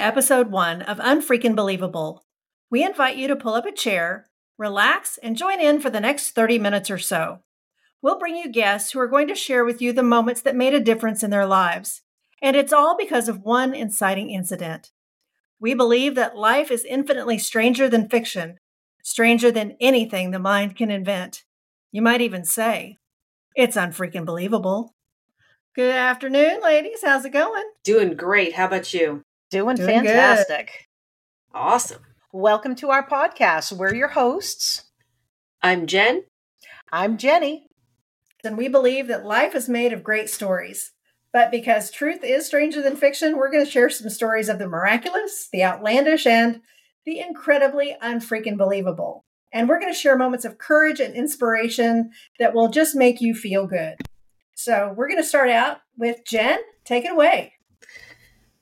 episode one of Unfreaking Believable. We invite you to pull up a chair, relax, and join in for the next 30 minutes or so. We'll bring you guests who are going to share with you the moments that made a difference in their lives. And it's all because of one inciting incident. We believe that life is infinitely stranger than fiction, stranger than anything the mind can invent. You might even say, it's unfreaking believable. Good afternoon, ladies. How's it going? Doing great. How about you? Doing, Doing fantastic. Awesome. Welcome to our podcast. We're your hosts. I'm Jen. I'm Jenny. And we believe that life is made of great stories. But because truth is stranger than fiction, we're going to share some stories of the miraculous, the outlandish, and the incredibly unfreaking believable. And we're going to share moments of courage and inspiration that will just make you feel good. So we're going to start out with Jen. Take it away.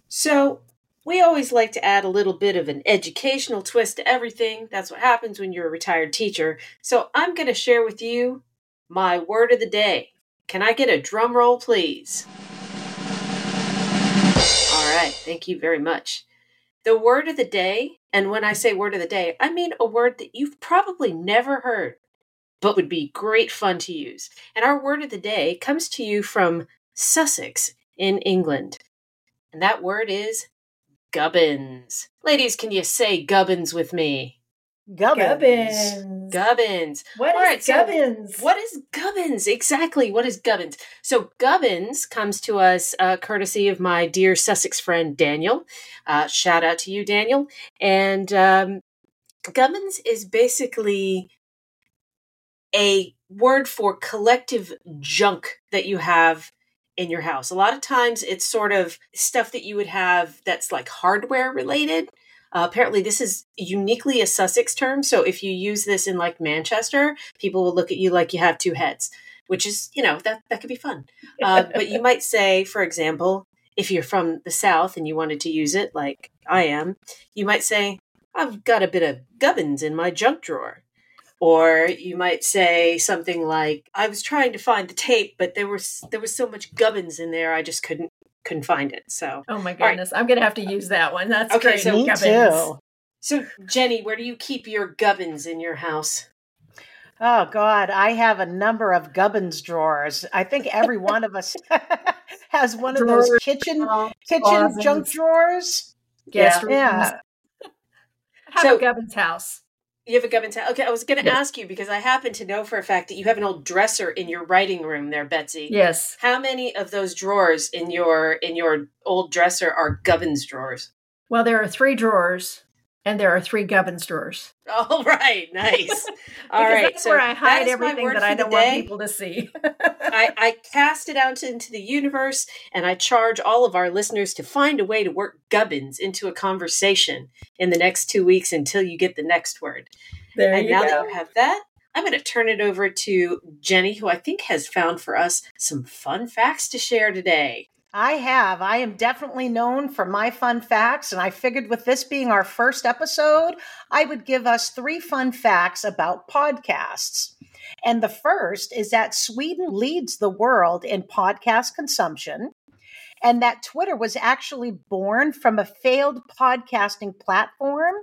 So, we always like to add a little bit of an educational twist to everything. That's what happens when you're a retired teacher. So, I'm going to share with you my word of the day. Can I get a drum roll, please? All right, thank you very much. The word of the day, and when I say word of the day, I mean a word that you've probably never heard, but would be great fun to use. And our word of the day comes to you from Sussex in England. And that word is gubbins. Ladies, can you say gubbins with me? Gubbins. Gubbins. Gubbins. What All is right, so gubbins? What is gubbins? Exactly. What is gubbins? So gubbins comes to us uh, courtesy of my dear Sussex friend Daniel. Uh, shout out to you, Daniel. And um, gubbins is basically a word for collective junk that you have in your house. A lot of times it's sort of stuff that you would have that's like hardware related. Uh, apparently, this is uniquely a Sussex term. So if you use this in like Manchester, people will look at you like you have two heads, which is, you know, that, that could be fun. Uh, but you might say, for example, if you're from the South and you wanted to use it like I am, you might say, I've got a bit of gubbins in my junk drawer. Or you might say something like, "I was trying to find the tape, but there was there was so much gubbins in there, I just couldn't couldn't find it." So, Oh my right. goodness. I'm going to have to use that one. That's Okay, great. so- Me Gubbins. too. so Jenny, where do you keep your gubbins in your house? Oh God, I have a number of Gubbins drawers. I think every one of us has one of those kitchen Oh, kitchen closets. junk drawers. Guest rooms. Yeah. Have So- a Gubbins house. You have a gubbins house. Okay, I was going to Yeah. ask you because I happen to know for a fact that you have an old dresser in your writing room there, Betsey. Yes. How many of those drawers in your in your old dresser are gubbins drawers? Well, there are three drawers, and there are three Gubbins drawers. All right, nice. All right, that's so where I hide my everything that I don't want people to see. I, I cast it out into the universe and I charge all of our listeners to find a way to work gubbins into a conversation in the next two weeks until you get the next word. there and you now go. that you have that, I'm going to turn it over to Jenny, who I think has found for us some fun facts to share today. I have. I am definitely known for my fun facts, and I figured with this being our first episode, I would give us three fun facts about podcasts. And the first is that Sweden leads the world in podcast consumption, and that Twitter was actually born from a failed podcasting platform.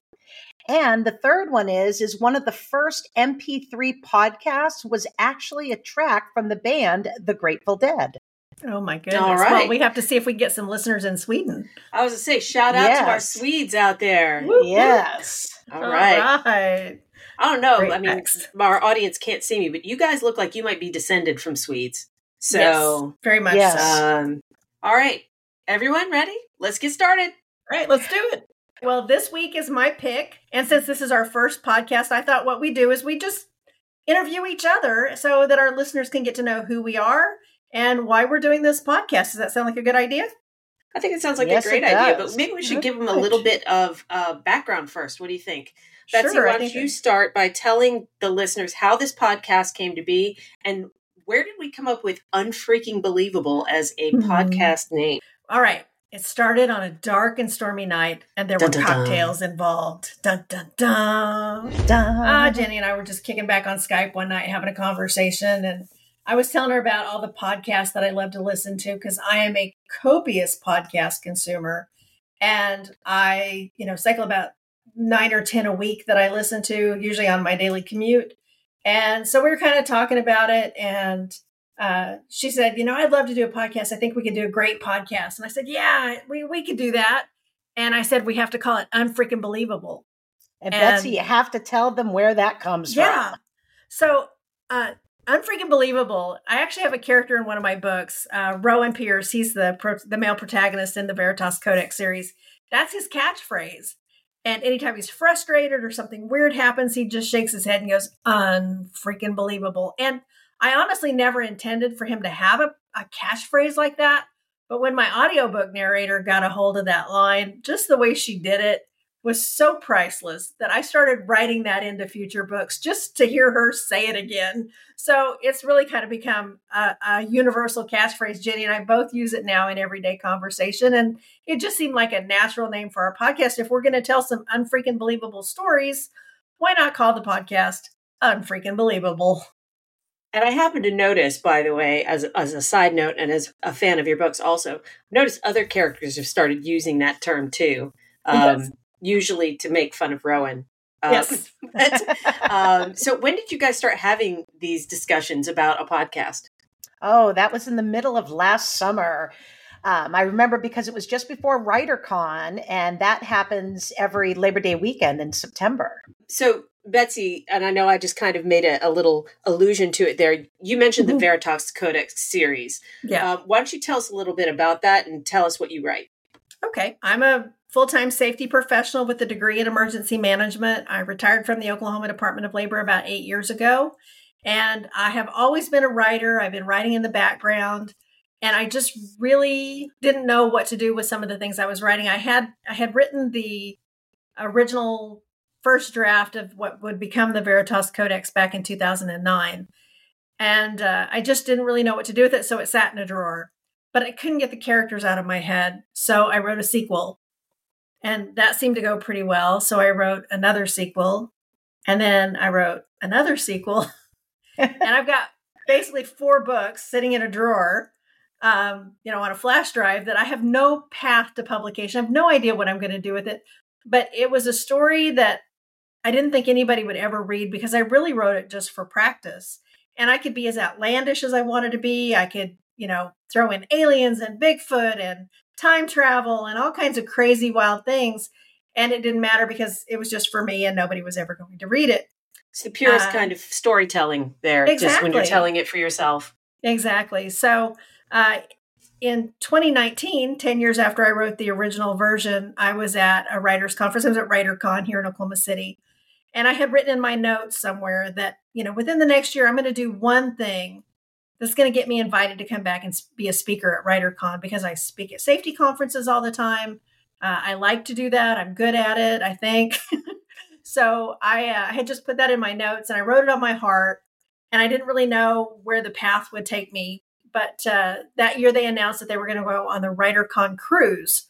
And the third one is is one of the first MP3 podcasts was actually a track from the band The Grateful Dead. Oh my goodness. All Well, we have to see if we can get some listeners in Sweden. I was going to say, shout out to our Swedes out there. Whoop, whoop. Yes. All right. All right. I don't know. Great I mean, facts. our audience can't see me, but you guys look like you might be descended from Swedes. So, yes, very much Yes. so. um, all right, everyone, ready? Let's get started. All right, let's do it. Well, this week is my pick. And since this is our first podcast, I thought what we do is we just interview each other so that our listeners can get to know who we are and why we're doing this podcast. Does that sound like a good idea? I think it sounds like Yes, a great idea, but maybe we should Good. give them a little bit of uh, background first. What do you think? Betsey, sure. why don't you that- start by telling the listeners how this podcast came to be and where did we come up with Unfreaking Believable as a Hmm. podcast name? All right. It started on a dark and stormy night, and there Dun, were dun, dun. cocktails involved. Dun dun dun. Dun. Ah, Jenny and I were just kicking back on Skype one night having a conversation, and I was telling her about all the podcasts that I love to listen to because I am a copious podcast consumer. And I, you know, cycle about nine or 10 a week that I listen to, usually on my daily commute. And so we were kind of talking about it. And uh, she said, You know, I'd love to do a podcast. I think we could do a great podcast. And I said, Yeah, we, we could do that. And I said, We have to call it Unfreaking Believable. And, and Betsey, you have to tell them where that comes yeah. from. Yeah. So, uh, Unfreaking Believable. I actually have a character in one of my books, uh, Rowan Pierce. He's the pro- the male protagonist in the Veritas Codex series. That's his catchphrase. And anytime he's frustrated or something weird happens, he just shakes his head and goes, unfreaking believable. And I honestly never intended for him to have a, a catchphrase like that. But when my audiobook narrator got a hold of that line, just the way she did it, was so priceless that I started writing that into future books just to hear her say it again. So it's really kind of become a, a, universal catchphrase. Jenny and I both use it now in everyday conversation. And it just seemed like a natural name for our podcast. If we're going to tell some unfreaking believable stories, why not call the podcast Unfreaking Believable? And I happen to notice, by the way, as, as a side note and as a fan of your books also, notice other characters have started using that term too. Um, yes usually to make fun of Rowan. Um, yes. but, um, so when did you guys start having these discussions about a podcast? Oh, that was in the middle of last summer. Um, I remember because it was just before WriterCon, and that happens every Labor Day weekend in September. So, Betsey, and I know I just kind of made a, a little allusion to it there. You mentioned mm-hmm. the Veritas Codex series. Yeah. Uh, why don't you tell us a little bit about that and tell us what you write? Okay. I'm a full time safety professional with a degree in emergency management. I retired from the Oklahoma Department of Labor about eight years ago. And I have always been a writer. I've been writing in the background. And I just really didn't know what to do with some of the things I was writing. I had I had written the original first draft of what would become the Veritas Codex back in 2009. And uh, I just didn't really know what to do with it. So it sat in a drawer but I couldn't get the characters out of my head. So I wrote a sequel. And that seemed to go pretty well. So I wrote another sequel. And then I wrote another sequel. and I've got basically four books sitting in a drawer, um, you know, on a flash drive that I have no path to publication. I have no idea what I'm going to do with it. But it was a story that I didn't think anybody would ever read because I really wrote it just for practice. And I could be as outlandish as I wanted to be. I could you know, throw in aliens and Bigfoot and time travel and all kinds of crazy, wild things. And it didn't matter because it was just for me and nobody was ever going to read it. It's the purest uh, kind of storytelling there, exactly. just when you're telling it for yourself. Exactly. So uh, in 2019, 10 years after I wrote the original version, I was at a writer's conference. I was at WriterCon here in Oklahoma City. And I had written in my notes somewhere that, you know, within the next year, I'm going to do one thing that's going to get me invited to come back and be a speaker at WriterCon because I speak at safety conferences all the time. Uh, I like to do that. I'm good at it, I think. so I uh, had just put that in my notes and I wrote it on my heart. And I didn't really know where the path would take me. But uh, that year they announced that they were going to go on the WriterCon cruise,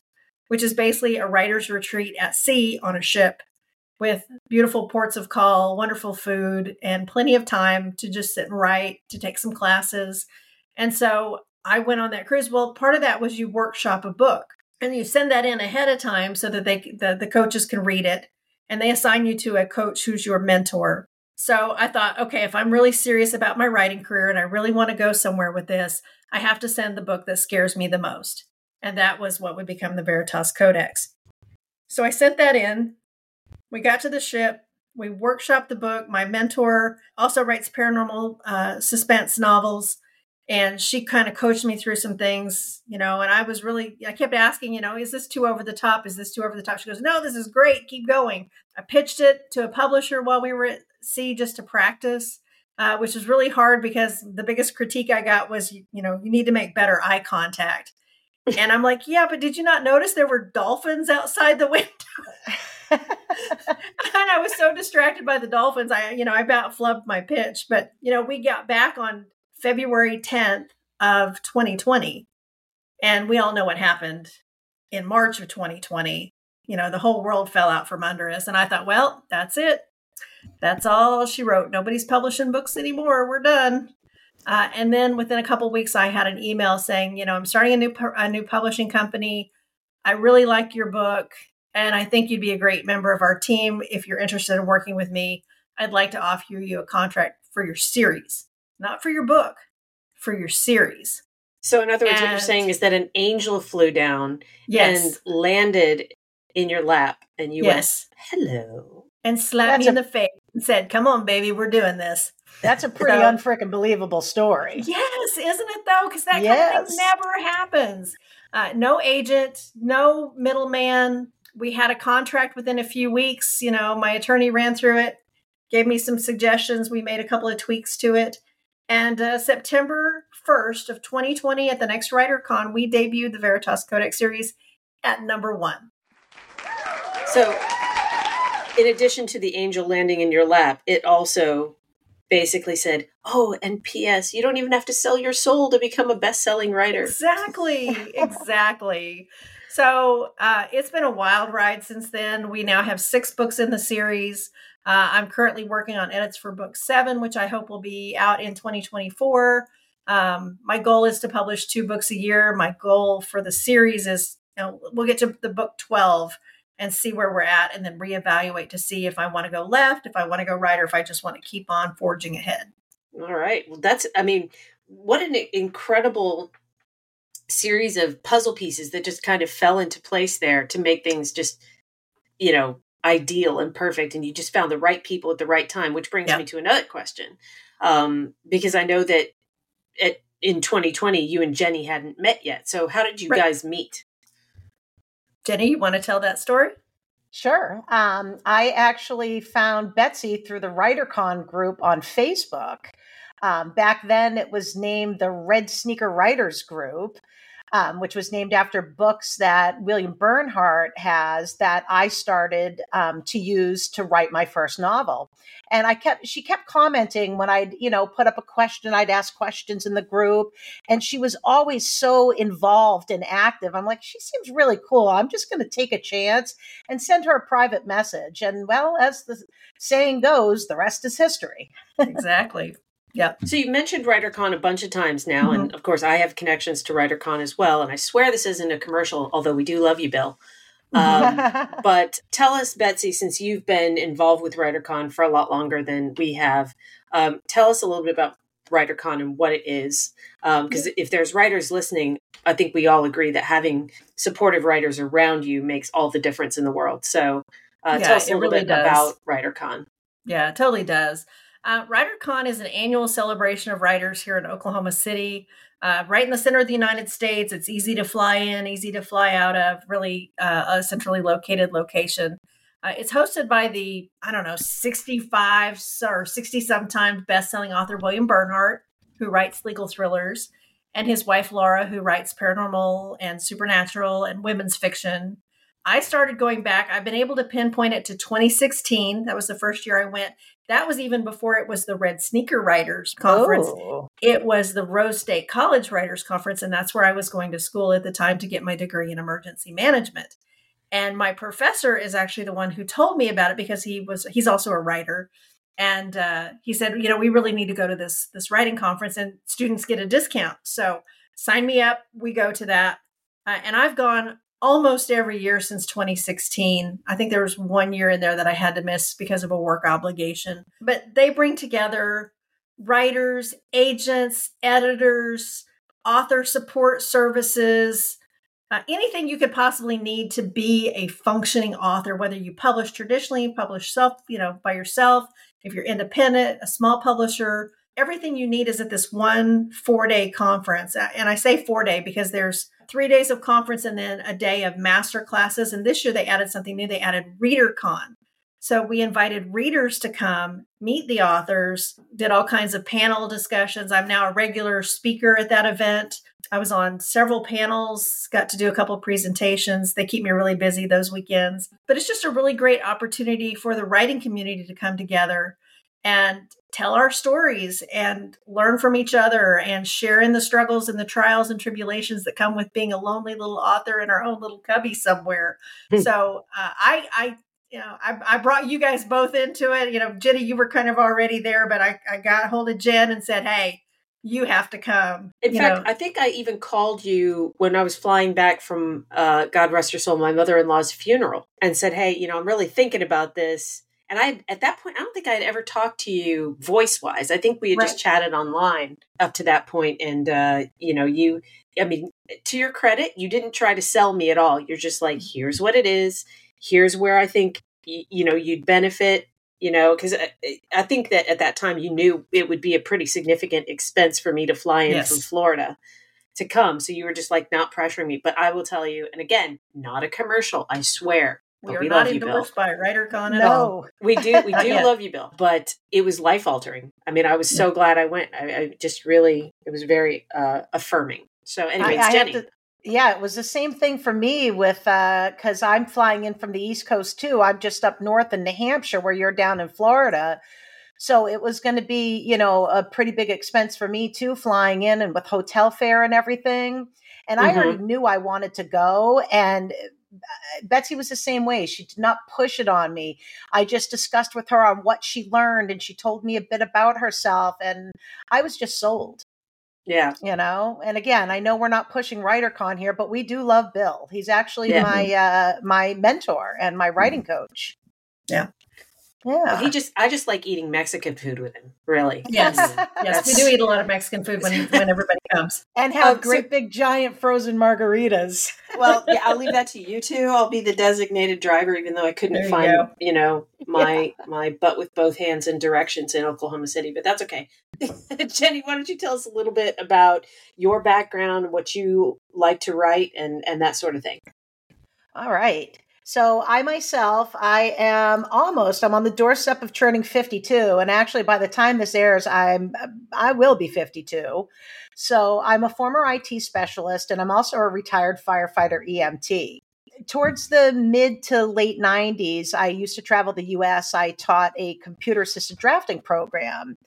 which is basically a writer's retreat at sea on a ship with beautiful ports of call, wonderful food, and plenty of time to just sit and write, to take some classes. And so I went on that cruise. Well, part of that was you workshop a book and you send that in ahead of time so that they the, the coaches can read it and they assign you to a coach who's your mentor. So I thought, okay, if I'm really serious about my writing career and I really want to go somewhere with this, I have to send the book that scares me the most. And that was what would become the Veritas Codex. So I sent that in we got to the ship. We workshopped the book. My mentor also writes paranormal uh, suspense novels. And she kind of coached me through some things, you know, and I was really, I kept asking, you know, is this too over the top? Is this too over the top? She goes, no, this is great. Keep going. I pitched it to a publisher while we were at sea just to practice. Uh, which was really hard because the biggest critique I got was, you know, you need to make better eye contact. And I'm like, yeah, but did you not notice there were dolphins outside the window? and I was so distracted by the Dolphins, I, you know, I about flubbed my pitch. But, you know, we got back on February 10th of 2020. And we all know what happened in March of 2020. You know, the whole world fell out from under us. And I thought, well, that's it. That's all she wrote. Nobody's publishing books anymore. We're done. Uh, and then within a couple weeks, I had an email saying, you know, I'm starting a new a new publishing company. I really like your book, and I think you'd be a great member of our team. If you're interested in working with me, I'd like to offer you a contract for your series, not for your book, for your series. So, in other words, and, what you're saying is that an angel flew down yes. and landed in your lap, and you yes. went, hello. And slapped That's me a- in the face and said, Come on, baby, we're doing this. That's a pretty so, unfreaking believable story. Yes, isn't it though? Because that yes. kind of thing never happens. Uh, no agent, no middleman. We had a contract within a few weeks. You know, my attorney ran through it, gave me some suggestions. We made a couple of tweaks to it. And uh, September 1st of 2020 at the next Writer Con, we debuted the Veritas Codex series at number one. So, in addition to the angel landing in your lap, it also basically said, "Oh, and P.S. You don't even have to sell your soul to become a best-selling writer." Exactly, exactly. So uh, it's been a wild ride since then. We now have six books in the series. Uh, I'm currently working on edits for book seven, which I hope will be out in 2024. Um, my goal is to publish two books a year. My goal for the series is, you know, we'll get to the book 12 and see where we're at and then reevaluate to see if I want to go left, if I want to go right, or if I just want to keep on forging ahead. All right. Well, that's, I mean, what an incredible series of puzzle pieces that just kind of fell into place there to make things just, you know, ideal and perfect. And you just found the right people at the right time, which brings yep. me to another question. Um, because I know that at, in 2020, you and Jenny hadn't met yet. So, how did you right. guys meet? Jenny, you want to tell that story? Sure. Um, I actually found Betsey through the WriterCon group on Facebook. Um, back then, it was named the Red Sneaker Writers Group um, which was named after books that William Bernhardt has that I started um, to use to write my first novel. And I kept, she kept commenting when I'd, you know, put up a question, I'd ask questions in the group. And she was always so involved and active. I'm like, she seems really cool. I'm just going to take a chance and send her a private message. And well, as the saying goes, the rest is history. exactly. Yeah. So you mentioned WriterCon a bunch of times now, mm-hmm. and of course I have connections to WriterCon as well. And I swear this isn't a commercial, although we do love you, Bill. Um, but tell us, Betsey, since you've been involved with WriterCon for a lot longer than we have, um, tell us a little bit about WriterCon and what it is. Because um, if there's writers listening, I think we all agree that having supportive writers around you makes all the difference in the world. So uh, yeah, tell us a little really bit does. about WriterCon. Yeah, it totally does. Uh, WriterCon is an annual celebration of writers here in Oklahoma City, uh, right in the center of the United States. It's easy to fly in, easy to fly out of, really uh, a centrally located location. Uh, it's hosted by the, I don't know, 65 or 60 sometimes best-selling author William Bernhardt, who writes legal thrillers, and his wife Laura, who writes paranormal and supernatural and women's fiction. I started going back. I've been able to pinpoint it to 2016. That was the first year I went. That was even before it was the Red Sneaker Writers Conference. Oh. It was the Rose State College Writers Conference, and that's where I was going to school at the time to get my degree in emergency management. And my professor is actually the one who told me about it because he was he's also a writer, and uh, he said, you know, we really need to go to this this writing conference, and students get a discount. So sign me up. We go to that, uh, and I've gone almost every year since 2016. I think there was one year in there that I had to miss because of a work obligation. But they bring together writers, agents, editors, author support services, uh, anything you could possibly need to be a functioning author, whether you publish traditionally, publish self, you know, by yourself, if you're independent, a small publisher, everything you need is at this one four day conference. And I say four day because there's three days of conference and then a day of master classes. And this year they added something new. They added ReaderCon. So we invited readers to come meet the authors, did all kinds of panel discussions. I'm now a regular speaker at that event. I was on several panels, got to do a couple presentations. They keep me really busy those weekends. But it's just a really great opportunity for the writing community to come together and tell our stories and learn from each other and share in the struggles and the trials and tribulations that come with being a lonely little author in our own little cubby somewhere. Hmm. so uh, I, I, you know, I, I, brought you guys both into it. You know, Jenny, you were kind of already there, but I, I got hold of Jen and said, "Hey, you have to come. In you fact, know. I think I even called you when I was flying back from uh, God rest her soul, my mother in law's funeral, and said, "Hey, you know, I'm really thinking about this." And I, at that point, I don't think I had ever talked to you voice wise. I think we had Right. just chatted online up to that point, and uh, you know, you. I mean, to your credit, you didn't try to sell me at all. You're just like, "Here's what it is. Here's where I think y- you know you'd benefit." You know, because I, I think that at that time you knew it would be a pretty significant expense for me to fly in Yes. from Florida to come. So you were just like not pressuring me. But I will tell you, and again, not a commercial, I swear. We but are we not love you, Bill. endorsed by WriterCon at all. No. We do, we do love you, Bill. But it was life altering. I mean, I was so glad I went. I, I just really, it was very uh, affirming. So, anyways, I- I Jenny. to- yeah, it was the same thing for me with because I'm flying in from the East Coast too. I'm just up north in New Hampshire, where you're down in Florida. So it was going to be, you know, a pretty big expense for me too, flying in and with hotel fare and everything. And I Mhm. already knew I wanted to go. And uh, Betsey was the same way. She did not push it on me. I just discussed with her on what she learned and she told me a bit about herself. And I was just sold yeah. you know and again i know we're not pushing writercon here but we do love bill he's actually Yeah. my uh my mentor and my writing coach Yeah. Well, yeah he just, I just like eating Mexican food with him, really. Yes. Yes, we do eat a lot of Mexican food when when everybody comes. and have Um, so- great big giant frozen margaritas Well, yeah, I'll leave that to you two. I'll be the designated driver, even though I couldn't you find, go. you know, my my butt with both hands and directions in Oklahoma City. But that's okay. Jenny, why don't you tell us a little bit about your background, what you like to write, and and that sort of thing? all right so i myself i am almost i'm on the doorstep of turning 52 and actually by the time this airs i'm i will be 52 so i'm a former it specialist and i'm also a retired firefighter emt towards the mid to late 90s, I used to travel the US. I taught a computer assisted drafting program.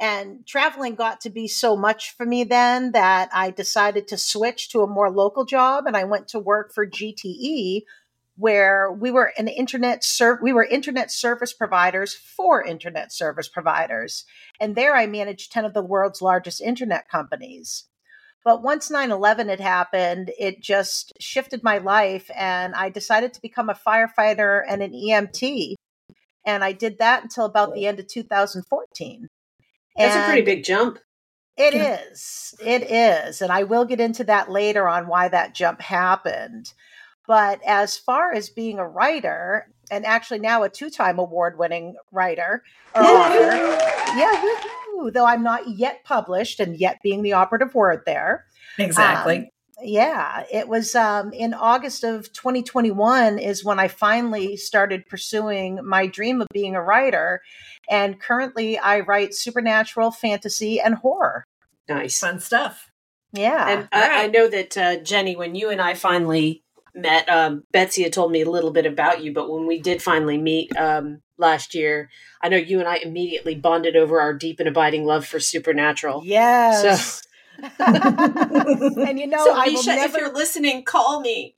And traveling got to be so much for me then that I decided to switch to a more local job and I went to work for GTE where we were an internet we were internet service providers for internet service providers and there I managed 10 of the world's largest internet companies. But once 9 11 had happened, it just shifted my life. And I decided to become a firefighter and an EMT. And I did that until about the end of 2014. That's a pretty big jump. It Yeah. is. It is. And I will get into that later on why that jump happened. But as far as being a writer, and actually now a two time award winning writer or author, yeah, woo-hoo, though I'm not yet published and yet being the operative word there. Exactly. Um, yeah, it was um, in August of 2021 is when I finally started pursuing my dream of being a writer. And currently I write supernatural, fantasy, and horror. Nice. Fun stuff. Yeah. And I, I know that uh, Jenny, when you and I finally met, um, Betsey had told me a little bit about you, but when we did finally meet um, last year, I know you and I immediately bonded over our deep and abiding love for Supernatural. yes. and you know, so, I will Misha, if you're listening, call me.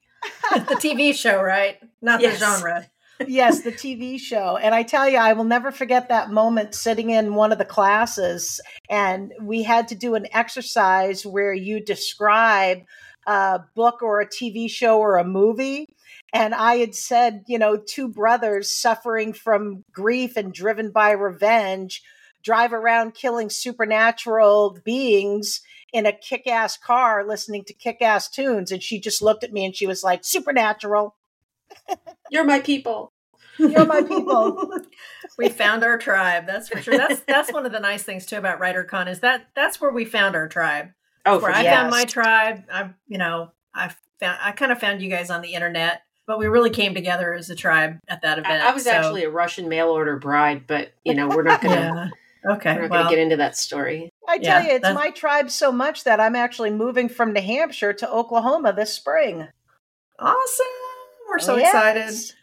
the TV show, right? Not Yes. the genre. yes, the TV show. And I tell you, I will never forget that moment sitting in one of the classes, and we had to do an exercise where you describe a book or a TV show or a movie. And I had said, you know, two brothers suffering from grief and driven by revenge drive around killing supernatural beings in a kick ass car listening to kick ass tunes. And she just looked at me and she was like, Supernatural. You're my people. You're my people. we found our tribe. That's for sure. That's that's one of the nice things too about WriterCon is that that's where we found our tribe. Oh, where for I sure. found my tribe. I, you know, I found I kind of found you guys on the internet, but we really came together as a tribe at that event. I, I was so- actually a Russian mail order bride, but you know we're not gonna yeah. Okay. we're not well, gonna get into that story. I tell Yeah, you, it's my tribe so much that I'm actually moving from New Hampshire to Oklahoma this spring. awesome. We're so Yes. excited.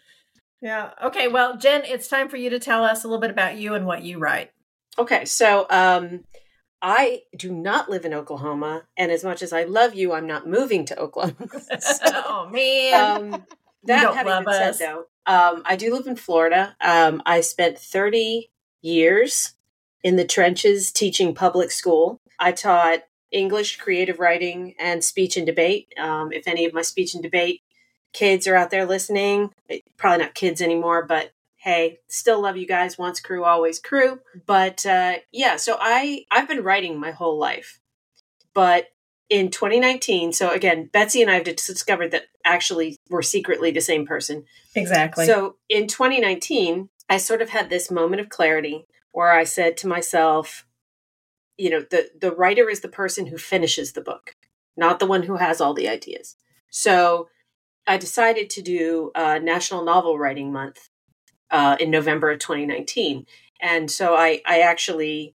Yeah. Okay. Well, Jen, it's time for you to tell us a little bit about you and what you write. Okay, so um, I do not live in Oklahoma, and as much as I love you, I'm not moving to Oklahoma. So, oh man. um, that having been us. said, though, um, I do live in Florida. Um, I spent 30 years in the trenches teaching public school. I taught English, creative writing, and speech and debate. Um, if any of my speech and debate kids are out there listening, eh, probably not kids anymore, but hey, still love you guys. Once crew, always crew. But uh, yeah, so I I've been writing my whole life, but in 2019, so again, Betsey and I have discovered that actually we're secretly the same person. Exactly. So in 2019, I sort of had this moment of clarity where I said to myself, you know, the the writer is the person who finishes the book, not the one who has all the ideas. So I decided to do a National Novel Writing Month uh, in November of 2019, and so I I actually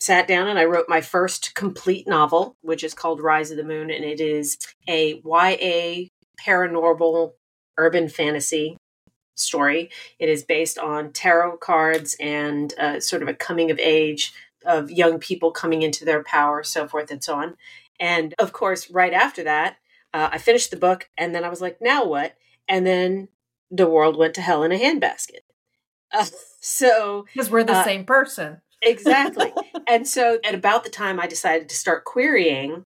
sat down and I wrote my first complete novel, which is called Rise of the Moon, and it is a YA paranormal urban fantasy story. It is based on tarot cards and uh, sort of a coming of age of young people coming into their power, so forth and so on. And of course, right after that, uh, I finished the book, and then I was like, now what? And then the world went to hell in a handbasket. Uh, so because we're the uh, same person exactly. and so at about the time I decided to start querying,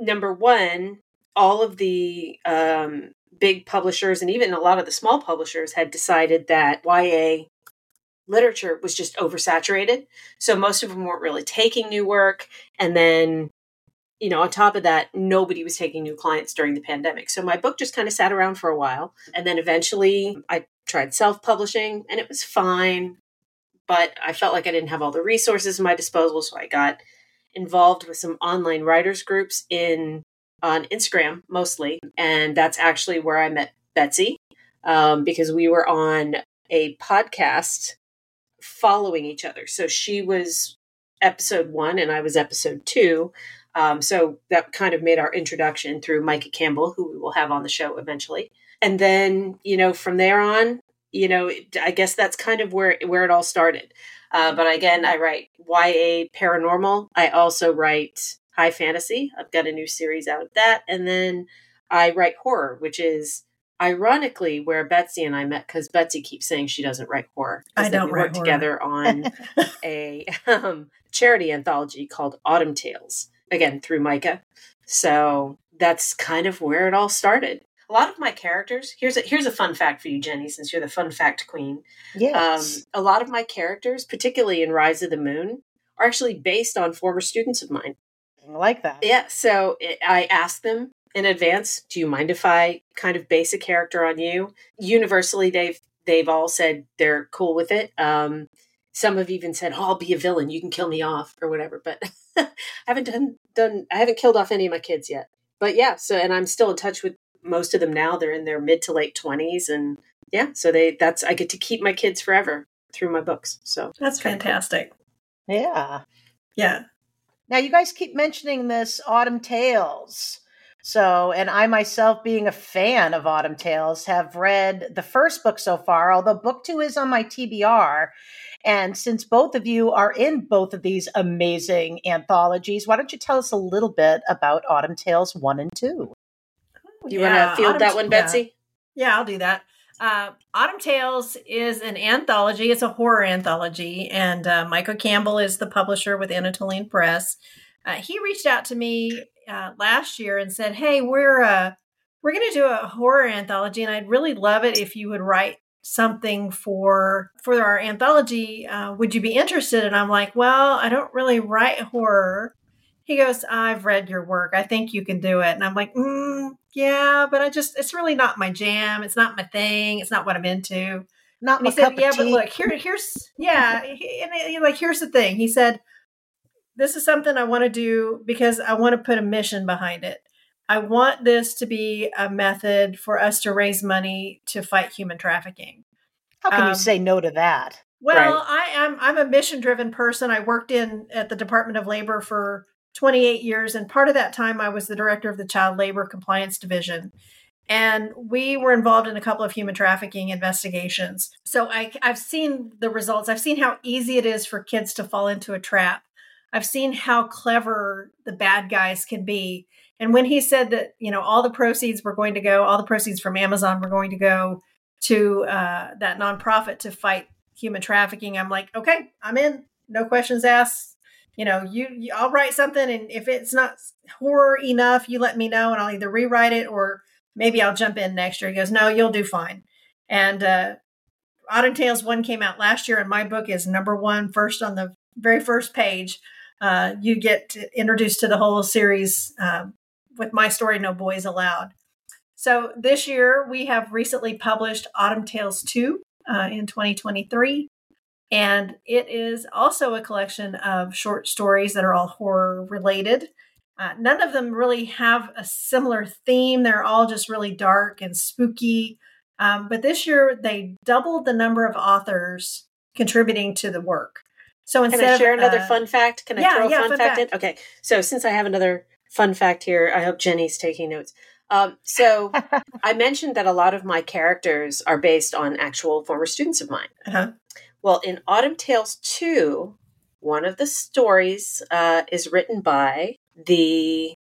number one, all of the um, big publishers and even a lot of the small publishers had decided that YA literature was just oversaturated. So most of them weren't really taking new work. And then, you know, on top of that, nobody was taking new clients during the pandemic. So my book just kind of sat around for a while. And then eventually I tried self publishing and it was fine but I felt like I didn't have all the resources at my disposal, so I got involved with some online writers groups in on Instagram mostly, and that's actually where I met Betsey um, because we were on a podcast following each other. So she was episode one, and I was episode two. Um, so that kind of made our introduction through Micah Campbell, who we will have on the show eventually. And then, you know, from there on, you know, I guess that's kind of where where it all started. Uh, but again, I write YA paranormal. I also write high fantasy. I've got a new series out of that, and then I write horror, which is ironically where Betsey and I met because Betsey keeps saying she doesn't write horror. I don't we write together on a um, charity anthology called Autumn Tales. Again, through Micah. So that's kind of where it all started a lot of my characters here's a here's a fun fact for you jenny since you're the fun fact queen Yes. um, a lot of my characters particularly in rise of the moon are actually based on former students of mine I like that. yeah so it, i asked them in advance do you mind if i kind of base a character on you universally they've they've all said they're cool with it um, some have even said oh i'll be a villain you can kill me off or whatever but i haven't done done i haven't killed off any of my kids yet but yeah so and i'm still in touch with most of them now they're in their mid to late 20s and yeah so they that's i get to keep my kids forever through my books so That's kinda cool. fantastic. Yeah. Yeah. Now, you guys keep mentioning this Autumn Tales. So, and I myself, being a fan of Autumn Tales, have read the first book so far, although book two is on my TBR. And since both of you are in both of these amazing anthologies, why don't you tell us a little bit about Autumn Tales 1 and 2? do you want to field Autumn- that one betsey Yeah, I'll do that. Uh, Autumn Tales is an anthology. It's a horror anthology, and uh, Micah Campbell is the publisher with Anatolian Press. Uh, he reached out to me uh, last year and said, "Hey, we're uh, we're going to do a horror anthology, and I'd really love it if you would write something for for our anthology. Uh, would you be interested?" And I'm like, "Well, I don't really write horror." He goes, I've read your work. I think you can do it. And I'm like, mm, yeah, but I just, it's really not my jam. It's not my thing. It's not what I'm into. Not And my he said, yeah, but look, here, here's, yeah. he- And he, like, here's the thing. He said, this is something I want to do because I want to put a mission behind it. I want this to be a method for us to raise money to fight human trafficking. How can um, you say no to that? Well, Right. I am I'm a mission driven person. I worked in at the Department of Labor for 28 years and part of that time I was the director of the Child Labor Compliance Division. And we were involved in a couple of human trafficking investigations. So I, I've seen the results. I've seen how easy it is for kids to fall into a trap. I've seen how clever the bad guys can be. And when he said that, you know, all the proceeds were going to go, all the proceeds from Amazon were going to go to uh, that nonprofit to fight human trafficking, I'm like, okay, I'm in. No questions asked. you know, you, you I'll write something, and if it's not horror enough, you let me know, and I'll either rewrite it or maybe I'll jump in next year. He goes, no, you'll do fine. And uh, Autumn Tales one came out last year, and my book is number one, first on the very first page. Uh, you get introduced to the whole series uh, with my story, No Boys Allowed. So this year we have recently published Autumn Tales 2 uh, in 2023. And it is also a collection of short stories that are all horror related. Uh, none of them really have a similar theme. They're all just really dark and spooky. Um, but this year they doubled the number of authors contributing to the work. So instead Can I share of, another uh, fun fact? Can I yeah, throw a yeah, fun, fun fact, fact in? Okay. So since I have another fun fact here, I hope Jenny's taking notes. Um, so I mentioned that a lot of my characters are based on actual former students of mine. Uh-huh. Well, in Autumn Tales 2, one of the stories uh, is written by the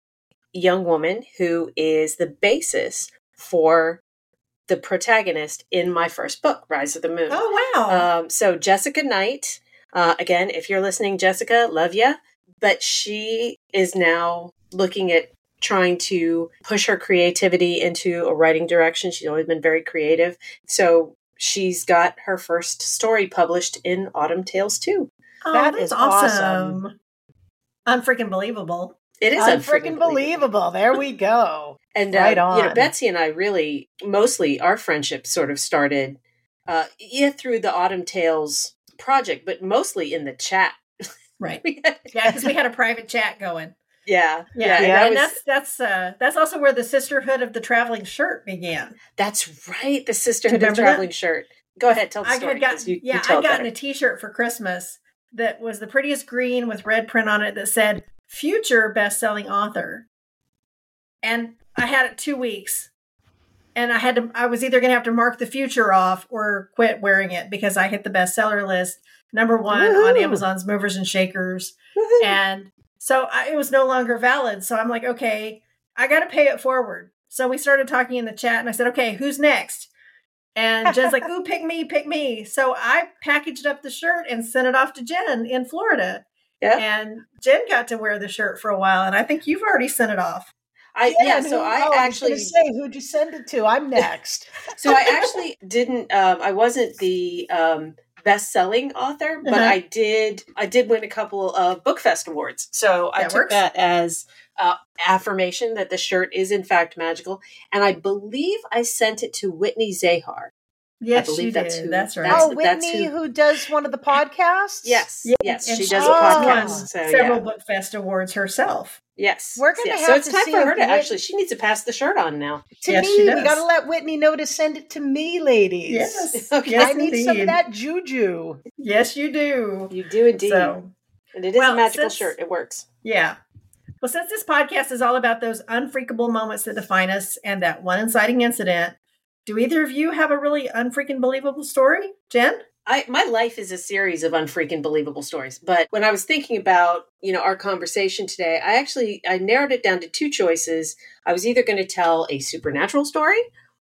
young woman who is the basis for the protagonist in my first book, Rise of the Moon. Oh, wow. Um, so, Jessica Knight, uh, again, if you're listening, Jessica, love you. But she is now looking at trying to push her creativity into a writing direction. She's always been very creative. So, she's got her first story published in Autumn Tales 2. Oh, that is awesome. awesome. Unfreaking believable. It is unfreaking believable. There we go. and uh, right on. you know, Betsey and I really, mostly our friendship sort of started, uh, yeah, through the Autumn Tales project, but mostly in the chat. Right. yeah, because we had a private chat going. Yeah, yeah, yeah. and was, that's that's uh that's also where the sisterhood of the traveling shirt began. That's right, the sisterhood of the traveling that? shirt. Go ahead, tell the I story. Had gotten, you, yeah, you I gotten a T-shirt for Christmas that was the prettiest green with red print on it that said "Future Best-Selling Author," and I had it two weeks, and I had to. I was either going to have to mark the future off or quit wearing it because I hit the bestseller list number one Woo-hoo. on Amazon's Movers and Shakers, Woo-hoo. and so I, it was no longer valid. So I'm like, okay, I got to pay it forward. So we started talking in the chat, and I said, okay, who's next? And Jen's like, ooh, pick me, pick me. So I packaged up the shirt and sent it off to Jen in Florida. Yeah. And Jen got to wear the shirt for a while, and I think you've already sent it off. I yeah, so I oh, actually say who'd you send it to? I'm next. so I actually didn't. Um, I wasn't the um, best-selling author, but uh-huh. I did I did win a couple of bookfest awards. So that I took works. that as uh, affirmation that the shirt is in fact magical, and I believe I sent it to Whitney Zahar. Yes, I believe that's did. who. That's right. oh, Whitney, who, who, does one of the podcasts. Yes, yes, yes she does a podcast. So, several yeah. book fest awards herself. Yes, we're gonna yes. have so it's time for her to actually. She needs to pass the shirt on now. To yes, me, we got to let Whitney know to send it to me, ladies. Yes, okay. yes, I need indeed. some of that juju. Yes, you do. You do indeed. So, and it is well, a magical since, shirt. It works. Yeah. Well, since this podcast is all about those unfreakable moments that define us and that one inciting incident, do either of you have a really unfreaking believable story, Jen? I my life is a series of unfreaking believable stories. But when I was thinking about, you know, our conversation today, I actually I narrowed it down to two choices. I was either going to tell a supernatural story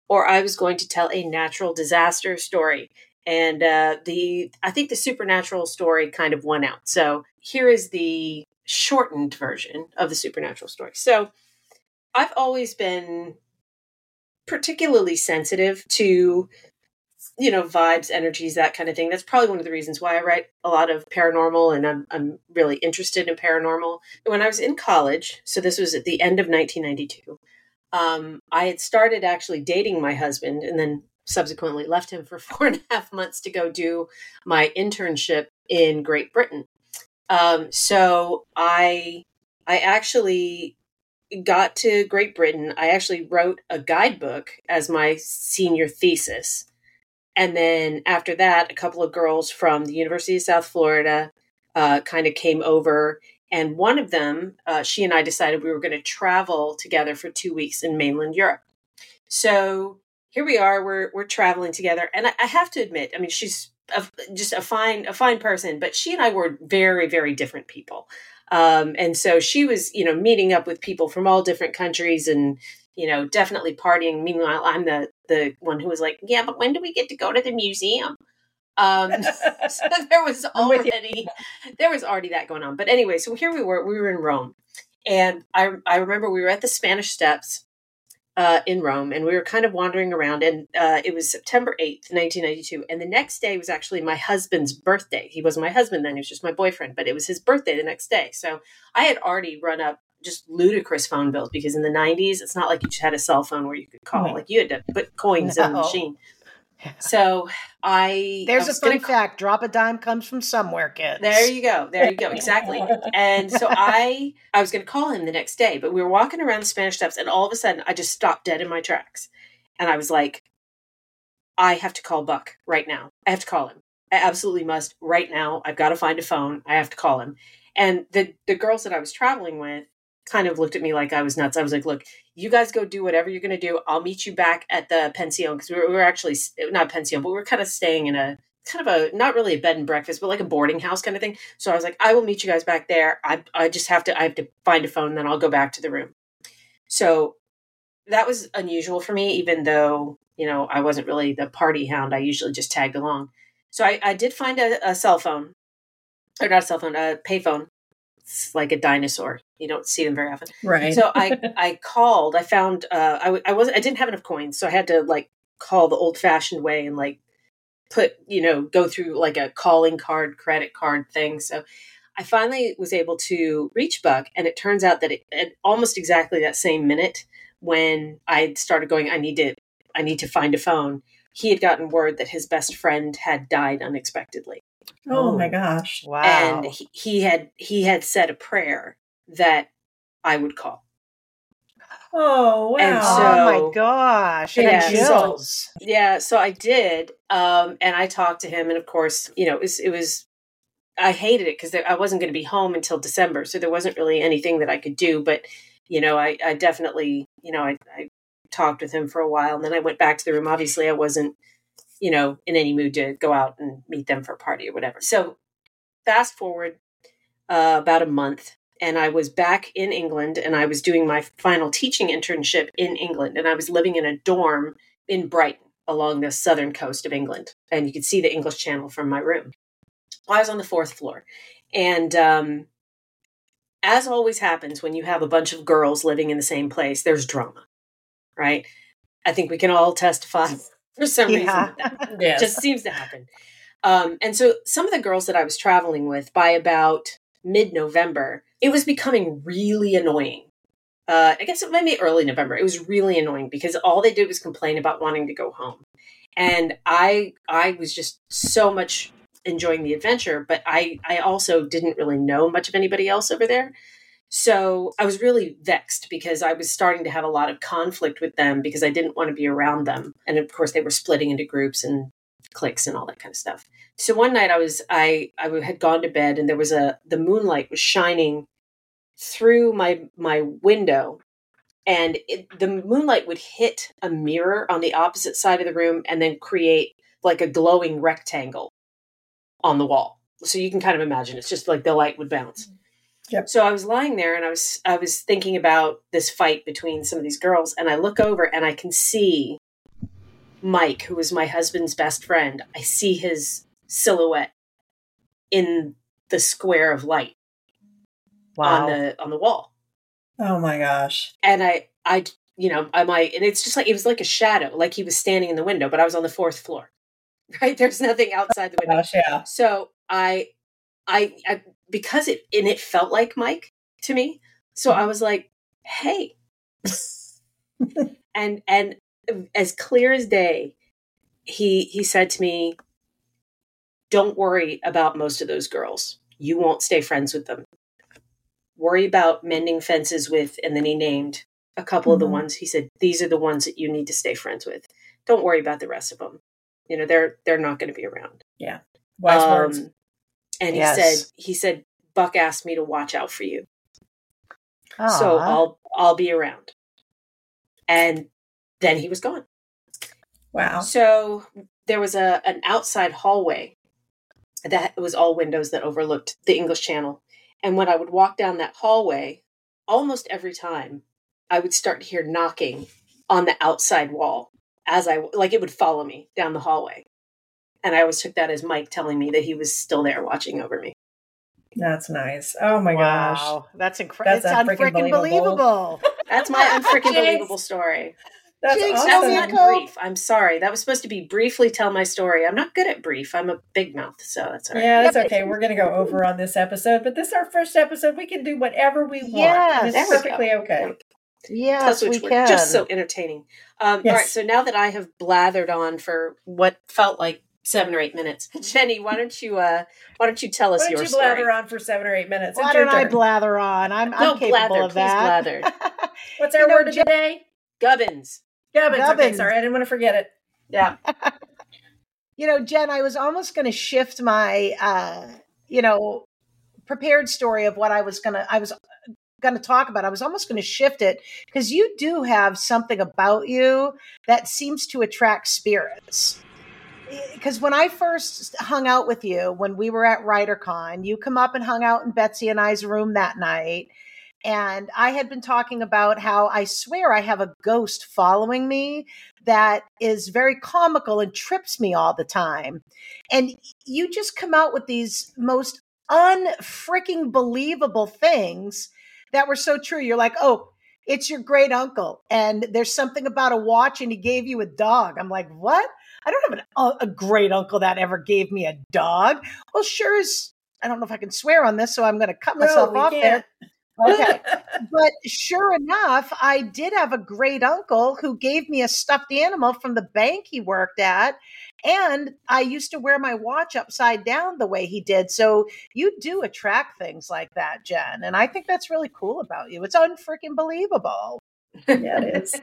or I was going to tell a natural disaster story. And uh, the I think the supernatural story kind of won out. So here is the shortened version of the supernatural story. So I've always been particularly sensitive to you know vibes energies that kind of thing. That's probably one of the reasons why i write a lot of paranormal and i'm, I'm really interested in paranormal. When i was in college so this was at the end of 1992 um, i had started actually dating my husband and then subsequently left him for four and a half months to go do my internship in great britain. Um, so i i actually got to great britain i actually wrote a guidebook as my senior thesis and then after that, a couple of girls from the University of South Florida uh, kind of came over. And one of them, uh, she and I decided we were going to travel together for two weeks in mainland Europe. So here we are, we're, we're traveling together. And I, I have to admit, I mean, she's a, just a fine, a fine person, but she and I were very, very different people. Um, and so she was, you know, meeting up with people from all different countries and you know, definitely partying. Meanwhile, I'm the the one who was like, yeah, but when do we get to go to the museum? Um, so there was already there was already that going on. But anyway, so here we were. We were in Rome, and I I remember we were at the Spanish Steps uh, in Rome, and we were kind of wandering around. And uh, it was September eighth, nineteen ninety two, and the next day was actually my husband's birthday. He wasn't my husband then; he was just my boyfriend. But it was his birthday the next day, so I had already run up just ludicrous phone bills because in the 90s it's not like you just had a cell phone where you could call Right. like you had to put coins in the machine so i There's a fun fact. Drop a dime comes from somewhere, kids. there you go there you go exactly. And so i i was going to call him the next day but we were walking around the spanish steps and all of a sudden i just stopped dead in my tracks. And i was like i have to call buck right now. I have to call him. I absolutely must right now. I've got to find a phone. I have to call him. And the the girls that i was traveling with kind of looked at me like i was nuts i was like look you guys go do whatever you're going to do i'll meet you back at the pension because we were, we were actually not pension but we're kind of staying in a kind of a not really a bed and breakfast but like a boarding house kind of thing so I was like, I will meet you guys back there. I I just have to I have to find a phone, then I'll go back to the room. So that was unusual for me, even though you know I wasn't really the party hound. I usually just tagged along. So I, I did find a, a cell phone, or not a cell phone, a payphone. It's like a dinosaur. You don't see them very often. Right. So I I called. I found uh, I w- I wasn't I didn't have enough coins, so I had to like call the old fashioned way and like put you know go through like a calling card credit card thing. So I finally was able to reach Buck, and it turns out that it, at almost exactly that same minute when I started going, I need to I need to find a phone. He had gotten word that his best friend had died unexpectedly oh my gosh. Wow. and he, he had he had said a prayer that I would call. Oh wow. And oh my gosh. I Yeah, got so- Yeah, so I did, um, and I talked to him, and of course, you know, it was, it was I hated it because I wasn't going to be home until December, so there wasn't really anything that I could do. But you know, I, I definitely, you know, I, I talked with him for a while, and then I went back to the room. Obviously, I wasn't, you know, in any mood to go out and meet them for a party or whatever. So, fast forward uh, about a month, and I was back in England, and I was doing my final teaching internship in England, and I was living in a dorm in Brighton along the southern coast of England, and you could see the English Channel from my room. I was on the fourth floor, and um, as always happens when you have a bunch of girls living in the same place, there's drama, right? I think we can all testify for some Yeah. reason. Yes. just seems to happen. Um, and so some of the girls that I was traveling with by about mid November, it was becoming really annoying. Uh, I guess it might be early November. It was really annoying because all they did was complain about wanting to go home. And I I was just so much enjoying the adventure, but I I also didn't really know much of anybody else over there. So I was really vexed because I was starting to have a lot of conflict with them because I didn't want to be around them. And of course they were splitting into groups and cliques and all that kind of stuff. So one night I was I I had gone to bed and there was a the moonlight was shining through my my window and it, the moonlight would hit a mirror on the opposite side of the room and then create like a glowing rectangle on the wall. So you can kind of imagine it's just like the light would bounce. Mm. Yep. So I was lying there and I was I was thinking about this fight between some of these girls and I look over and I can see Mike, who was my husband's best friend. I see his silhouette in the square of light Wow. on the on the wall. oh my gosh. And I I you know, I might and it's just like it was like a shadow, like he was standing in the window, but I was on the fourth floor. Right? There's nothing oh outside the window. Gosh, yeah. So I, I, I, because it and it felt like Mike to me. So I was like, "Hey," and and as clear as day, he he said to me, "Don't worry about most of those girls. You won't stay friends with them. Worry about mending fences with." And then he named a couple of the Mhm. ones. He said, "These are the ones that you need to stay friends with. Don't worry about the rest of them. You know, they're they're not going to be around." Yeah. Wise Um, words. And he Yes. said, he said, Buck asked me to watch out for you, so I'll I'll be around. And then he was gone. Wow. So there was a an outside hallway that was all windows that overlooked the English Channel. And when I would walk down that hallway, almost every time I would start to hear knocking on the outside wall as I like it would follow me down the hallway. And I always took that as Mike telling me that he was still there watching over me. That's nice. Oh my gosh. Wow, that's incredible. That's unfreaking unfreaking believable. That's my unfreaking Jinx. believable story. That's Jinx, That was awesome. not brief. I'm sorry. That was supposed to be briefly tell my story. I'm not good at brief. I'm a big mouth, so that's all right. Yeah, that's okay. We're going to go over on this episode, but this is our first episode. We can do whatever we want. Yes. and it's we go. perfectly okay. Yes, we can. just so entertaining. Um, Yes. right, so now that I have blathered on for what felt like seven or eight minutes, Jenny, why don't you uh, why don't you tell us Why don't your you blather on for seven or eight minutes? Why It's don't I turn. blather on? I'm, I'm No, capable blather, of please that. blather. What's our You know, word of Jen- the day? Gubbins. Gubbins. Okay, sorry, I didn't want to forget it. Yeah. you know, Jen, I was almost going to shift my, uh, you know, prepared story of what I was going to, I was going to talk about. I was almost going to shift it because you do have something about you that seems to attract spirits. Because when I first hung out with you, when we were at WriterCon, you come up and hung out in Betsey and I's room that night. And I had been talking about how I swear I have a ghost following me that is very comical and trips me all the time. And you just come out with these most unfreaking believable things that were so true. You're like, oh, it's your great uncle, and there's something about a watch, and he gave you a dog. I'm like, what? I don't have an, a, a great uncle that ever gave me a dog. Well, sure as I don't know if I can swear on this, so I'm going to cut myself we off can't. there. Okay but sure enough, I did have a great uncle who gave me a stuffed animal from the bank he worked at. And I used to wear my watch upside down the way he did. So you do attract things like that, Jen. And I think that's really cool about you. It's unfreaking believable. yeah, it is.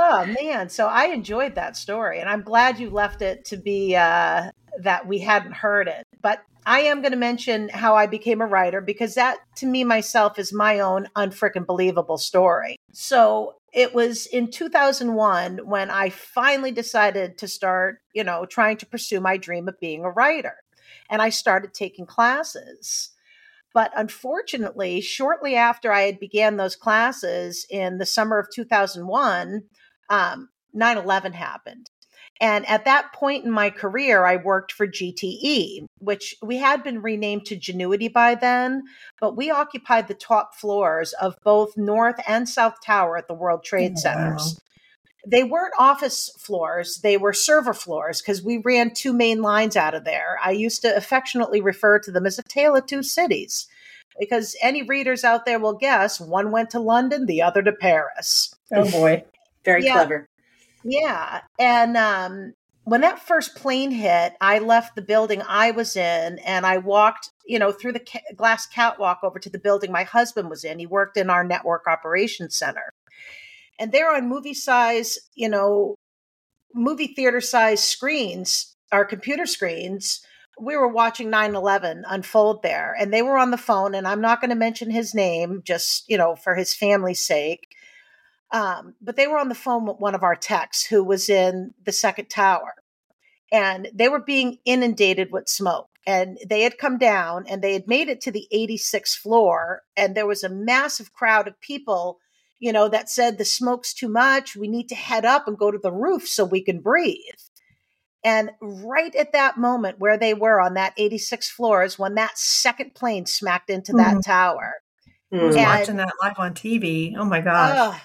Oh, man. So I enjoyed that story. And I'm glad you left it to be uh, that we hadn't heard it. But I am going to mention how I became a writer because that to me myself is my own unfreaking believable story. So it was in 2001 when I finally decided to start, you know, trying to pursue my dream of being a writer. And I started taking classes. But unfortunately, shortly after I had began those classes in the summer of 2001, um, 9-11 happened. And at that point in my career, I worked for GTE, which we had been renamed to Genuity by then, but we occupied the top floors of both North and South Tower at the World Trade Oh, Centers. They weren't office floors, they were server floors because we ran two main lines out of there. I used to affectionately refer to them as a tale of two cities because any readers out there will guess one went to London, the other to Paris. Oh boy. Very Yeah. clever. Yeah. And um, when that first plane hit, I left the building I was in and I walked, you know, through the ca- glass catwalk over to the building my husband was in. He worked in our network operations center. And there on movie size, you know, movie theater size screens, our computer screens, we were watching 9-11 unfold there and they were on the phone and i'm not going to mention his name just you know for his family's sake um, but they were on the phone with one of our techs who was in the second tower and they were being inundated with smoke and they had come down and they had made it to the 86th floor and there was a massive crowd of people you know that said the smoke's too much we need to head up and go to the roof so we can breathe and right at that moment where they were on that 86th floor is when that second plane smacked into that Mhm. tower I was Mm. And- watching that live on TV. Oh my gosh. Ugh.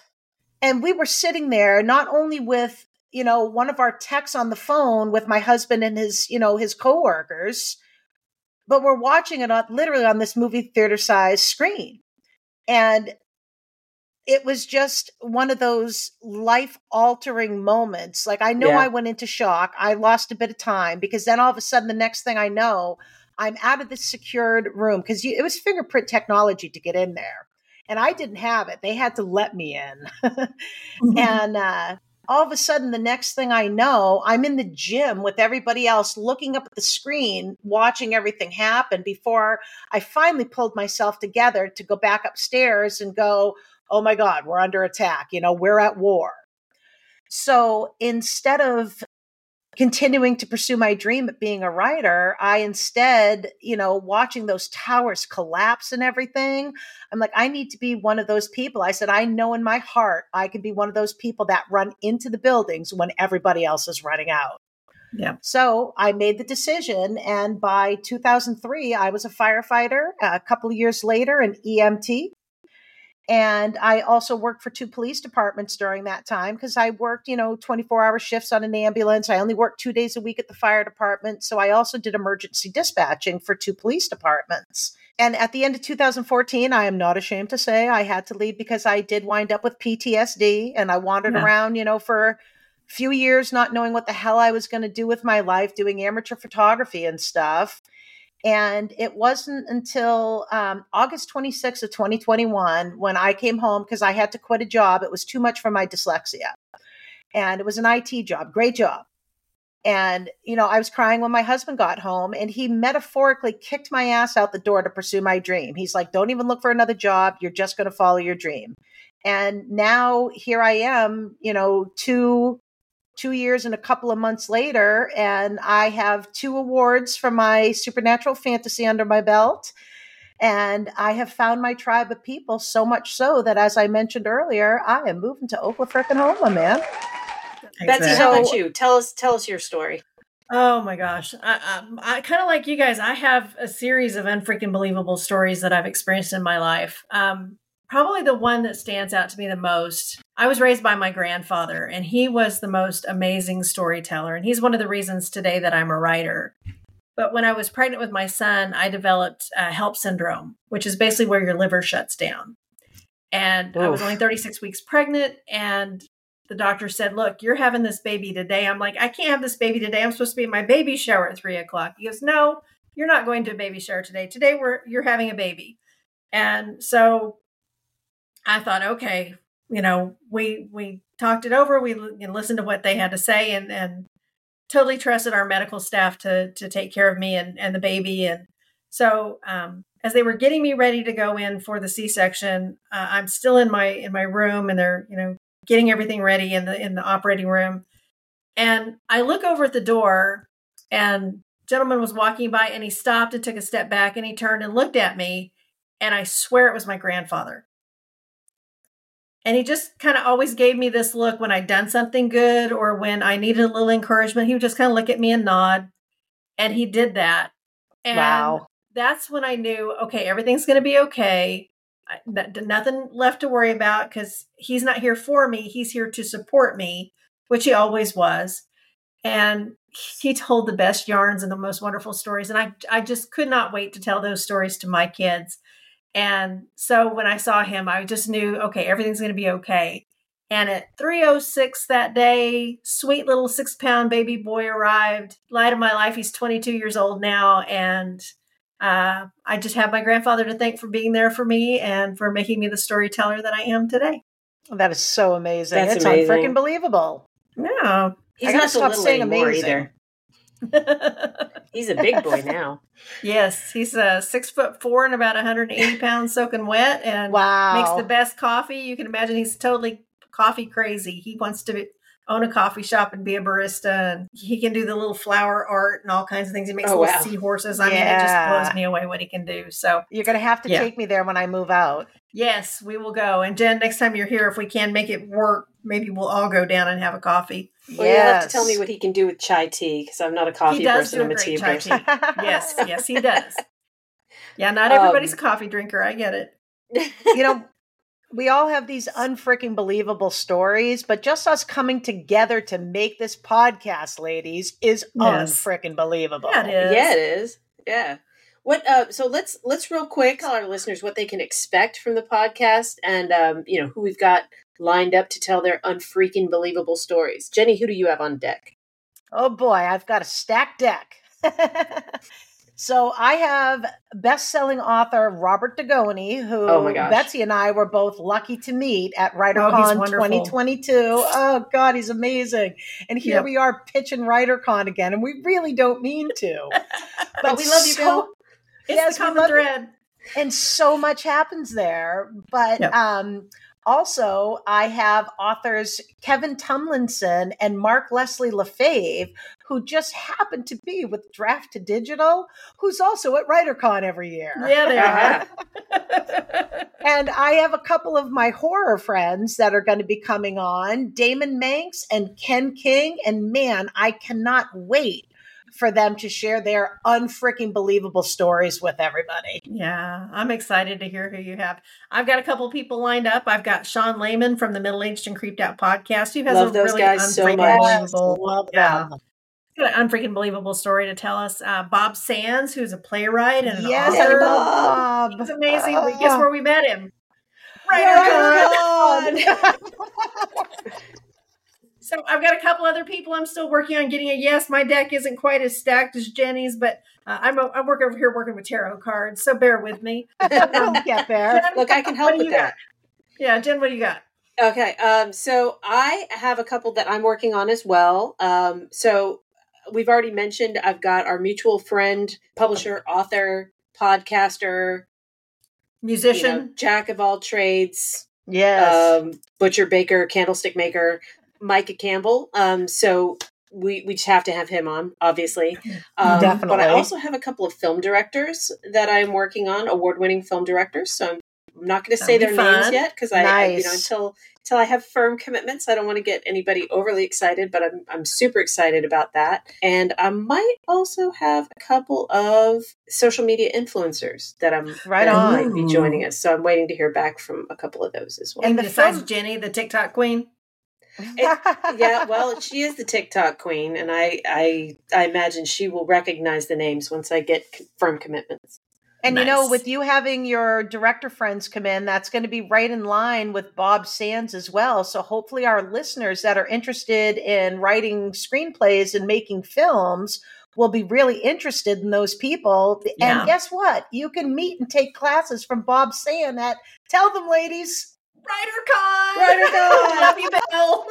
And we were sitting there not only with you know one of our techs on the phone with my husband and his you know his coworkers but we're watching it on literally on this movie theater size screen. And it was just one of those life altering moments. Like i know Yeah. i went into shock. I lost a bit of time because then all of a sudden the next thing i know i'm out of this secured room because it was fingerprint technology to get in there and i didn't have it they had to let me in. And uh, all of a sudden the next thing i know i'm in the gym with everybody else looking up at the screen watching everything happen before i finally pulled myself together to go back upstairs and go oh my god we're under attack you know we're at war. So instead of continuing to pursue my dream of being a writer i instead you know watching those towers collapse and everything i'm like i need to be one of those people i said i know in my heart i can be one of those people that run into the buildings when everybody else is running out Yeah. So I made the decision. And by 2003, I was a firefighter. A couple of years later, an EMT. And I also worked for two police departments during that time because I worked, you know, 24 hour shifts on an ambulance. I only worked two days a week at the fire department. So I also did emergency dispatching for two police departments. And at the end of 2014, I am not ashamed to say I had to leave because I did wind up with PTSD and I wandered yeah. around, you know, for a few years not knowing what the hell I was going to do with my life, doing amateur photography and stuff. And it wasn't until um, August 26th of 2021 when I came home because I had to quit a job. It was too much for my dyslexia. And it was an IT job, great job. And, you know, I was crying when my husband got home and he metaphorically kicked my ass out the door to pursue my dream. He's like, don't even look for another job. You're just going to follow your dream. And now here I am, you know, two two years and a couple of months later, and I have two awards for my supernatural fantasy under my belt. And I have found my tribe of people so much so that, as I mentioned earlier, I am moving to Oklahoma, man. Exactly. Betsey, how about you? Tell us, tell us your story. Oh my gosh. I, I, I kind of like you guys. I have a series of unfreaking believable stories that I've experienced in my life. Um, probably the one that stands out to me the most. I was raised by my grandfather, and he was the most amazing storyteller. And he's one of the reasons today that I'm a writer. But when I was pregnant with my son, I developed uh, HELLP syndrome, which is basically where your liver shuts down. And Oof. I was only 36 weeks pregnant, and the doctor said, Look, you're having this baby today. I'm like, I can't have this baby today. I'm supposed to be in my baby shower at three o'clock. He goes, No, you're not going to a baby shower today. Today we're you're having a baby. And so I thought, okay, you know, we we talked it over. We listened to what they had to say, and and totally trusted our medical staff to to take care of me and and the baby. And so, um, as they were getting me ready to go in for the C section, uh, I'm still in my in my room, and they're you know getting everything ready in the in the operating room. And I look over at the door, and gentleman was walking by, and he stopped and took a step back, and he turned and looked at me, and I swear it was my grandfather. And he just kind of always gave me this look when I'd done something good or when I needed a little encouragement. He would just kind of look at me and nod. And he did that. And wow. that's when I knew, okay, everything's going to be okay. I, nothing left to worry about because he's not here for me. He's here to support me, which he always was. And he told the best yarns and the most wonderful stories. And I, I just could not wait to tell those stories to my kids. And so when I saw him, I just knew, okay, everything's going to be okay. And at 306 that day, sweet little six pound baby boy arrived. Light of my life. He's 22 years old now. And uh, I just have my grandfather to thank for being there for me and for making me the storyteller that I am today. That is so amazing. That's it's amazing. unfreaking believable. Yeah. He's not stop saying amazing. Either. he's a big boy now. Yes, he's a six foot four and about 180 pounds soaking wet, and wow. makes the best coffee. You can imagine he's totally coffee crazy. He wants to be, own a coffee shop and be a barista, and he can do the little flower art and all kinds of things. He makes oh, little wow. seahorses. I yeah. mean, it just blows me away what he can do. So you're going to have to yeah. take me there when I move out. Yes, we will go. And Jen, next time you're here, if we can make it work, maybe we'll all go down and have a coffee. Well, yes. you'll have to tell me what he can do with chai tea because I'm not a coffee person. I'm a tea person. Tea. yes, yes, he does. Yeah, not everybody's um, a coffee drinker. I get it. You know, we all have these unfreaking believable stories, but just us coming together to make this podcast, ladies, is yes. unfreaking believable. Yeah, it is. Yeah, it is. Yeah. What? Uh, so let's let's real quick tell our listeners what they can expect from the podcast, and um, you know who we've got lined up to tell their unfreaking believable stories. Jenny, who do you have on deck? Oh boy, I've got a stacked deck. so I have best-selling author Robert Dugoni, who oh Betsey and I were both lucky to meet at WriterCon oh, 2022. Oh God, he's amazing! And here yep. we are pitching WriterCon again, and we really don't mean to, but we love you, Bill. It's yes, the common thread. And so much happens there, but yep. um, Also, I have authors Kevin Tumlinson and Mark Leslie Lefebvre, who just happen to be with Draft2Digital, who's also at WriterCon every year. Yeah, they are. Uh-huh. and I have a couple of my horror friends that are going to be coming on Damon Manx and Ken King. And man, I cannot wait for them to share their unfreaking believable stories with everybody. Yeah, I'm excited to hear who you have. I've got a couple people lined up. I've got Sean Lehman from the Middle Aged and Creeped Out podcast, who has Love a those really guys so unfreaking much. Love yeah, them. got an unfreaking believable story to tell us. Uh, Bob Sands, who's a playwright and an Yes, author. Bob. He's amazing. Uh, guess where we met him. Right WriterCon. WriterCon. So I've got a couple other people I'm still working on getting a yes. My deck isn't quite as stacked as Jenny's, but uh, I'm a, I'm working over here working with tarot cards. So bear with me. we'll get there. Jen, Look, I can help with you that. got? Yeah, Jen, what do you got? Okay, um, so I have a couple that I'm working on as well. Um, so we've already mentioned I've got our mutual friend, publisher, author, podcaster, you Musician. know, jack of all trades, Yes. um, butcher, baker, candlestick maker, Micah Campbell. Um, so we we just have to have him on, obviously. Um, But I also have a couple of film directors that I'm working on, award winning film directors. So I'm, I'm not going to say their be names yet because I, I, you know, until until I have firm commitments, I don't want to get anybody overly excited. But I'm I'm super excited about that, and I might also have a couple of social media influencers that I'm Right that on. might be joining us. So I'm waiting to hear back from a couple of those as well. And And besides Jenny, the TikTok queen. yeah, well, she is the TikTok queen, and I, I, I imagine she will recognize the names once I get firm commitments. And you know, with you having your director friends come in, that's going to be right in line with Bob Sands as well. So hopefully, our listeners that are interested in writing screenplays and making films will be really interested in those people. Yeah. And guess what? You can meet and take classes from Bob Sand at Tell Them Ladies. WriterCon. WriterCon. Love you, Bill.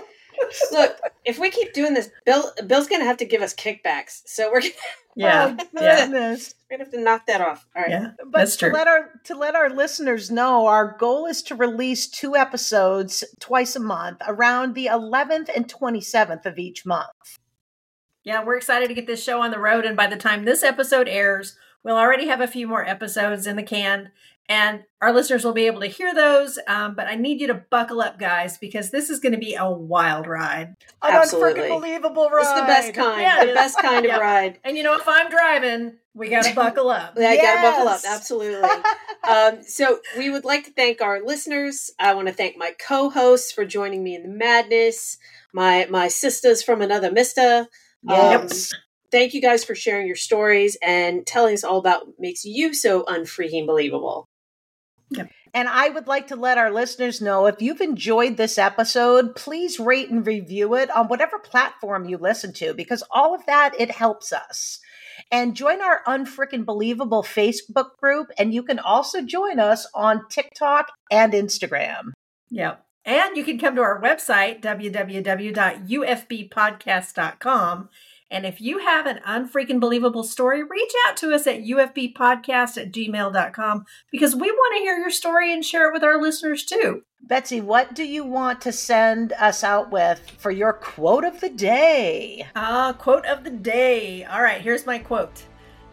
Look, if we keep doing this, Bill, Bill's going to have to give us kickbacks. So we're gonna, Yeah. Oh, yeah. goodness. we're gonna have to knock that off. All right. Yeah. But That's to true. let our to let our listeners know, our goal is to release two episodes twice a month, around the 11th and 27th of each month. Yeah, we're excited to get this show on the road. And by the time this episode airs, we'll already have a few more episodes in the can. And our listeners will be able to hear those. Um, but I need you to buckle up, guys, because this is going to be a wild ride. An Absolutely. unbelievable ride. This is the best kind. Yeah, the is. best kind of ride. And you know, if I'm driving, we got to buckle up. Yeah, you gotta buckle up. Absolutely. um, so we would like to thank our listeners. I want to thank my co-hosts for joining me in the madness. My my sisters from another Mista. Yes. Thank you guys for sharing your stories and telling us all about what makes you so unfreaking believable. And I would like to let our listeners know if you've enjoyed this episode, please rate and review it on whatever platform you listen to, because all of that, it helps us. And join our Unfrickin' Believable Facebook group. And you can also join us on TikTok and Instagram. Yep. And you can come to our website, www.ufbpodcast.com. And if you have an unfreaking believable story, reach out to us at ufbpodcast at gmail.com because we want to hear your story and share it with our listeners too. Betsey, what do you want to send us out with for your quote of the day? Ah, quote of the day. All right, here's my quote.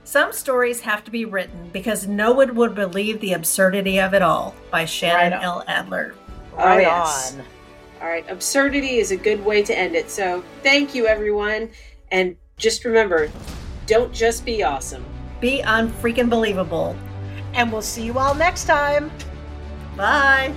Some stories have to be written because no one would believe the absurdity of it all by Shannon Right. L. Adler. Oh, yes. All right, absurdity is a good way to end it. So thank you, everyone. And just remember don't just be awesome. Be unfreaking believable. And we'll see you all next time. Bye.